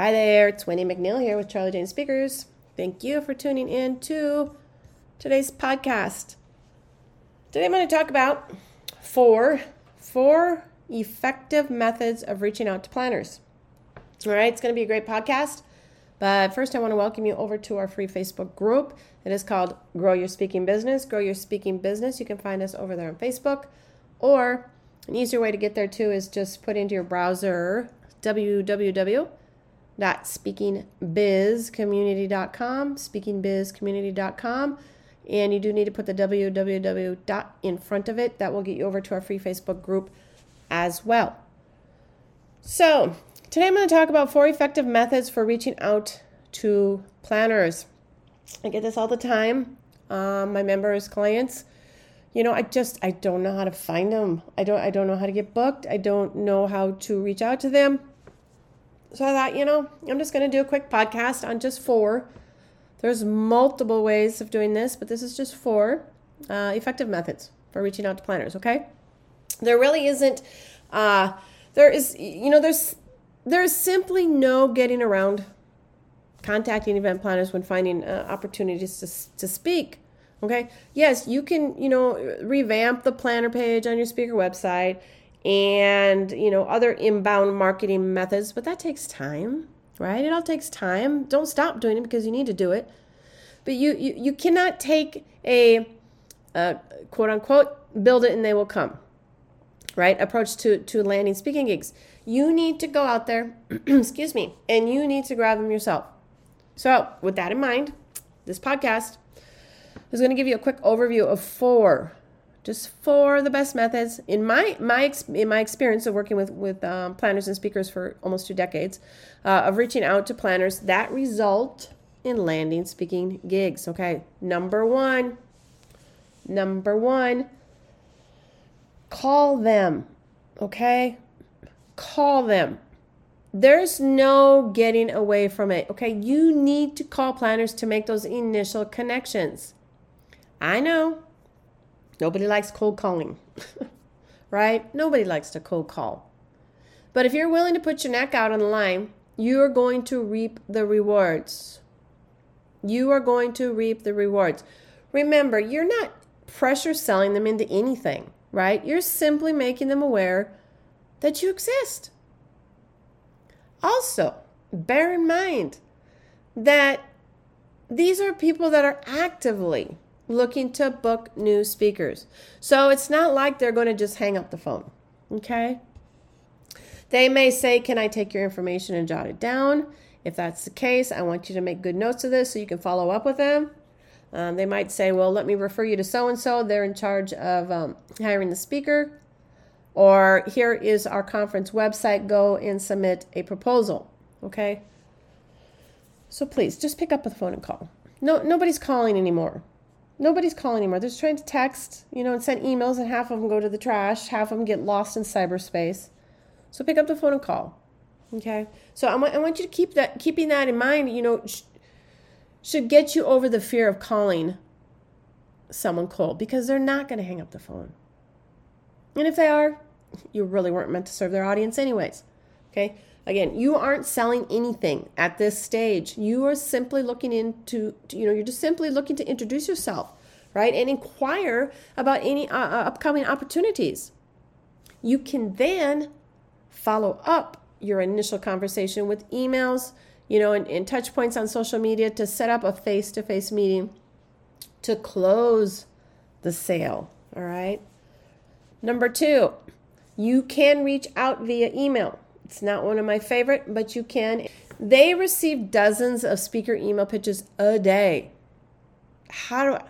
Hi there, it's Wendy McNeil here with Charli Jane Speakers. Thank you for tuning in to today's podcast. Today I'm going to talk about four four effective methods of reaching out to planners. All right, it's going to be a great podcast. But first, I want to welcome you over to our free Facebook group. It is called Grow Your Speaking Business. Grow Your Speaking Business. You can find us over there on Facebook. Or an easier way to get there too is just put into your browser www speakingbizcommunity.com, speakingbizcommunity.com. And you do need to put the www in front of it. That will get you over to our free Facebook group as well. So, today I'm going to talk about four effective methods for reaching out to planners. I get this all the time. Um, my members, clients, you know, I just I don't know how to find them. I don't I don't know how to get booked. I don't know how to reach out to them. So I thought, you know, I'm just going to do a quick podcast on just four. There's multiple ways of doing this, but this is just four uh, effective methods for reaching out to planners. Okay, there really isn't. Uh, there is, you know, there's there's simply no getting around contacting event planners when finding uh, opportunities to to speak. Okay, yes, you can, you know, revamp the planner page on your speaker website and you know other inbound marketing methods but that takes time right? It all takes time. Don't stop doing it because you need to do it. But you you, you cannot take a, a quote unquote build it and they will come right? Approach to to landing speaking gigs. You need to go out there excuse me and you need to grab them yourself. So with that in mind this podcast is going to give you a quick overview of four just four of the best methods in my my in my experience of working with with um, planners and speakers for almost two decades uh, of reaching out to planners that result in landing speaking gigs. Okay number one number one call them okay? Call them. There's no getting away from it okay? You need to call planners to make those initial connections. I know Nobody likes cold calling, right? Nobody likes to cold call. But if you're willing to put your neck out on the line, you are going to reap the rewards. You are going to reap the rewards. Remember, you're not pressure selling them into anything, right? You're simply making them aware that you exist. Also, bear in mind that these are people that are actively looking to book new speakers. So it's not like they're going to just hang up the phone. Okay? They may say, Can I take your information and jot it down? If that's the case, I want you to make good notes of this so you can follow up with them. Um, they might say, Well, let me refer you to so and so. They're in charge of um, hiring the speaker. Or here is our conference website. Go and submit a proposal. Okay? So please just pick up the phone and call. No, nobody's calling anymore nobody's calling anymore. They're just trying to text, you know, and send emails, and half of them go to the trash, half of them get lost in cyberspace. So pick up the phone and call. Okay. So I want, I want you to keep that, keeping that in mind, you know, sh- should get you over the fear of calling someone cold because they're not going to hang up the phone. And if they are, you really weren't meant to serve their audience, anyways. Okay. Again, you aren't selling anything at this stage. You are simply looking into, you know, you're just simply looking to introduce yourself, right? And inquire about any uh, uh, upcoming opportunities. You can then follow up your initial conversation with emails, you know, and, and touch points on social media to set up a face to face meeting to close the sale. All right. Number two, you can reach out via email. It's not one of my favorite, but you can. They receive dozens of speaker email pitches a day. How do I?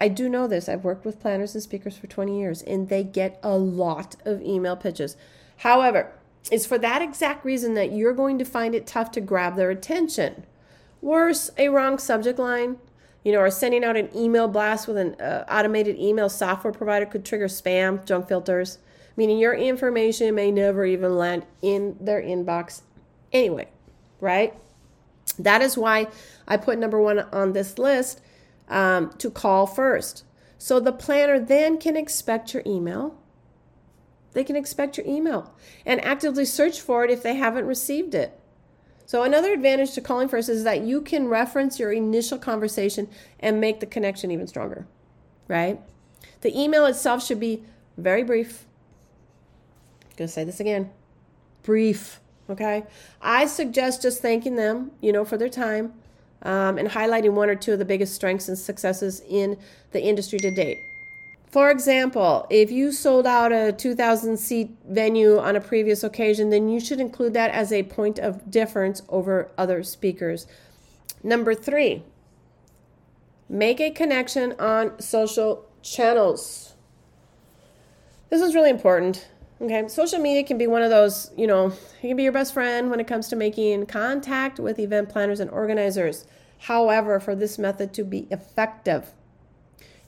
I do know this. I've worked with planners and speakers for 20 years, and they get a lot of email pitches. However, it's for that exact reason that you're going to find it tough to grab their attention. Worse, a wrong subject line, you know, or sending out an email blast with an uh, automated email software provider could trigger spam, junk filters, meaning your information may never even land in their inbox anyway, right? That is why I put number one on this list um, to call first. So the planner then can expect your email. They can expect your email and actively search for it if they haven't received it. So, another advantage to calling first is that you can reference your initial conversation and make the connection even stronger, right? The email itself should be very brief. To say this again brief, okay? I suggest just thanking them, you know, for their time um, and highlighting one or two of the biggest strengths and successes in the industry to date. For example, if you sold out a 2,000 seat venue on a previous occasion, then you should include that as a point of difference over other speakers. Number three, make a connection on social channels. This is really important. Okay, social media can be one of those, you know, it can be your best friend when it comes to making contact with event planners and organizers. However, for this method to be effective,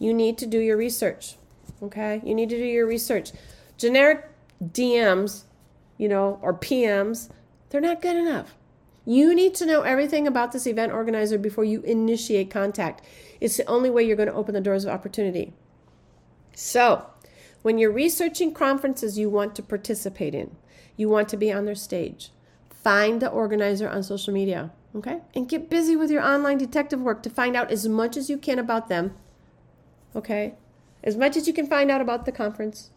you need to do your research. Okay, you need to do your research. Generic DMs, you know, or PMs, they're not good enough. You need to know everything about this event organizer before you initiate contact. It's the only way you're going to open the doors of opportunity. So, when you're researching conferences you want to participate in, you want to be on their stage, find the organizer on social media, okay? And get busy with your online detective work to find out as much as you can about them, okay? As much as you can find out about the conference,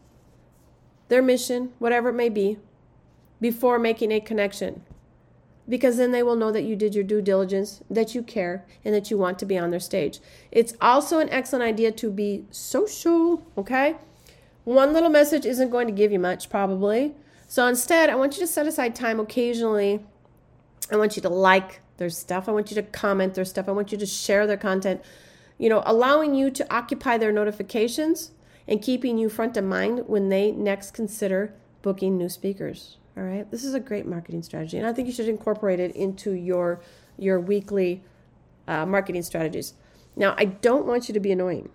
their mission, whatever it may be, before making a connection. Because then they will know that you did your due diligence, that you care, and that you want to be on their stage. It's also an excellent idea to be social, okay? One little message isn't going to give you much, probably. So instead, I want you to set aside time occasionally. I want you to like their stuff. I want you to comment their stuff. I want you to share their content. You know, allowing you to occupy their notifications and keeping you front of mind when they next consider booking new speakers. All right. This is a great marketing strategy, and I think you should incorporate it into your your weekly uh, marketing strategies. Now, I don't want you to be annoying.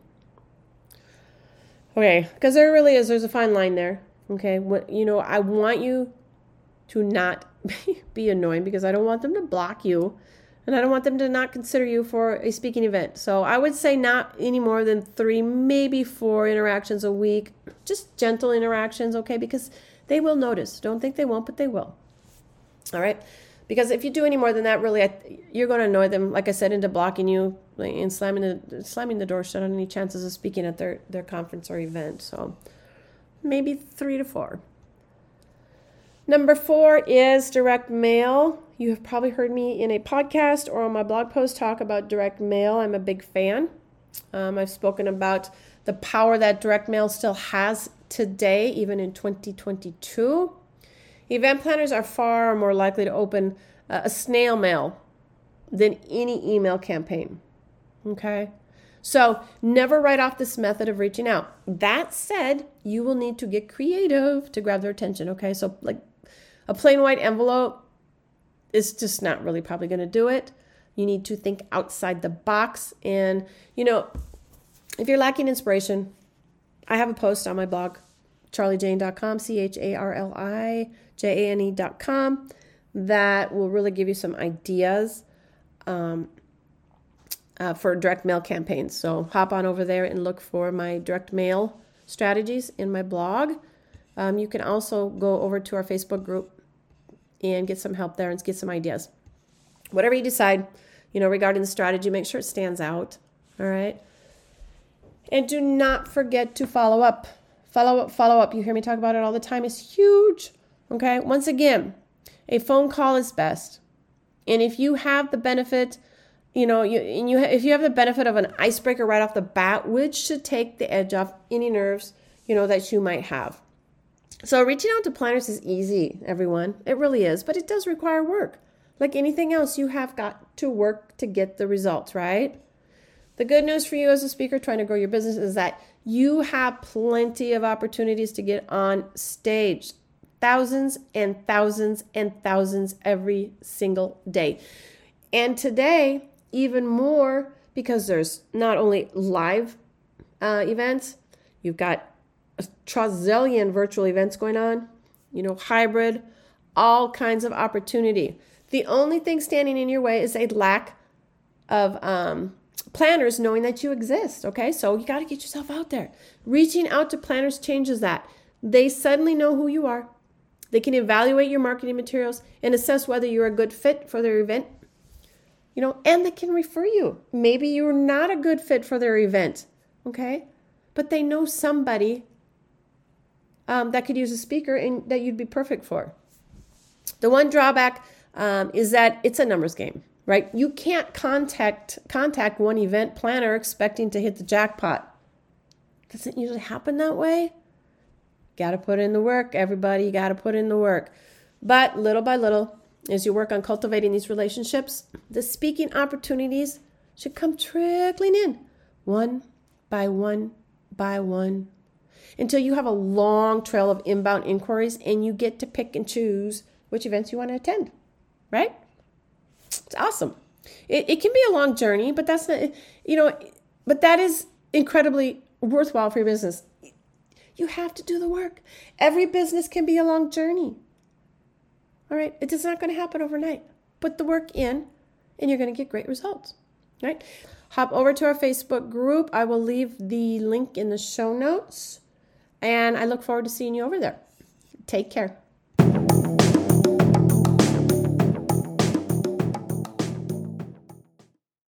Okay, because there really is. There's a fine line there. Okay, what you know, I want you to not be annoying because I don't want them to block you, and I don't want them to not consider you for a speaking event. So I would say not any more than three, maybe four interactions a week. Just gentle interactions, okay? Because they will notice. Don't think they won't, but they will. All right because if you do any more than that, really, you're going to annoy them. Like I said, into blocking you and slamming the slamming the door shut on any chances of speaking at their their conference or event. So maybe three to four. Number four is direct mail. You have probably heard me in a podcast or on my blog post talk about direct mail. I'm a big fan. Um, I've spoken about the power that direct mail still has today, even in 2022. Event planners are far more likely to open uh, a snail mail than any email campaign. Okay? So never write off this method of reaching out. That said, you will need to get creative to grab their attention. Okay? So, like a plain white envelope is just not really probably going to do it. You need to think outside the box. And, you know, if you're lacking inspiration, I have a post on my blog, charlijane.com, C H A R L I J-A-N-E.com. That will really give you some ideas um, uh, for direct mail campaigns. So hop on over there and look for my direct mail strategies in my blog. Um, you can also go over to our Facebook group and get some help there and get some ideas. Whatever you decide, you know, regarding the strategy, make sure it stands out. All right. And do not forget to follow up. Follow up, follow up. You hear me talk about it all the time. It's huge. Okay, once again, a phone call is best. And if you have the benefit, you know, you, and you if you have the benefit of an icebreaker right off the bat, which should take the edge off any nerves, you know, that you might have. So reaching out to planners is easy, everyone. It really is, but it does require work. Like anything else, you have got to work to get the results, right? The good news for you as a speaker trying to grow your business is that you have plenty of opportunities to get on stage thousands and thousands and thousands every single day. And today, even more because there's not only live uh, events, you've got a trazillion virtual events going on, you know, hybrid, all kinds of opportunity. The only thing standing in your way is a lack of um, planners knowing that you exist. Okay, so you got to get yourself out there. Reaching out to planners changes that. They suddenly know who you are. They can evaluate your marketing materials and assess whether you're a good fit for their event. You know, and they can refer you. Maybe you're not a good fit for their event. Okay, but they know somebody um, that could use a speaker and that you'd be perfect for. The one drawback um, is that it's a numbers game, right? You can't contact contact one event planner expecting to hit the jackpot. Doesn't usually happen that way. Got to put in the work, everybody. You got to put in the work. But little by little, as you work on cultivating these relationships, the speaking opportunities should come trickling in one by one by one until you have a long trail of inbound inquiries and you get to pick and choose which events you want to attend, right? It's awesome. It, it can be a long journey, but that's not, you know, but that is incredibly worthwhile for your business. You have to do the work. Every business can be a long journey. All right, it is not going to happen overnight. Put the work in, and you're going to get great results. Right? Hop over to our Facebook group. I will leave the link in the show notes, and I look forward to seeing you over there. Take care.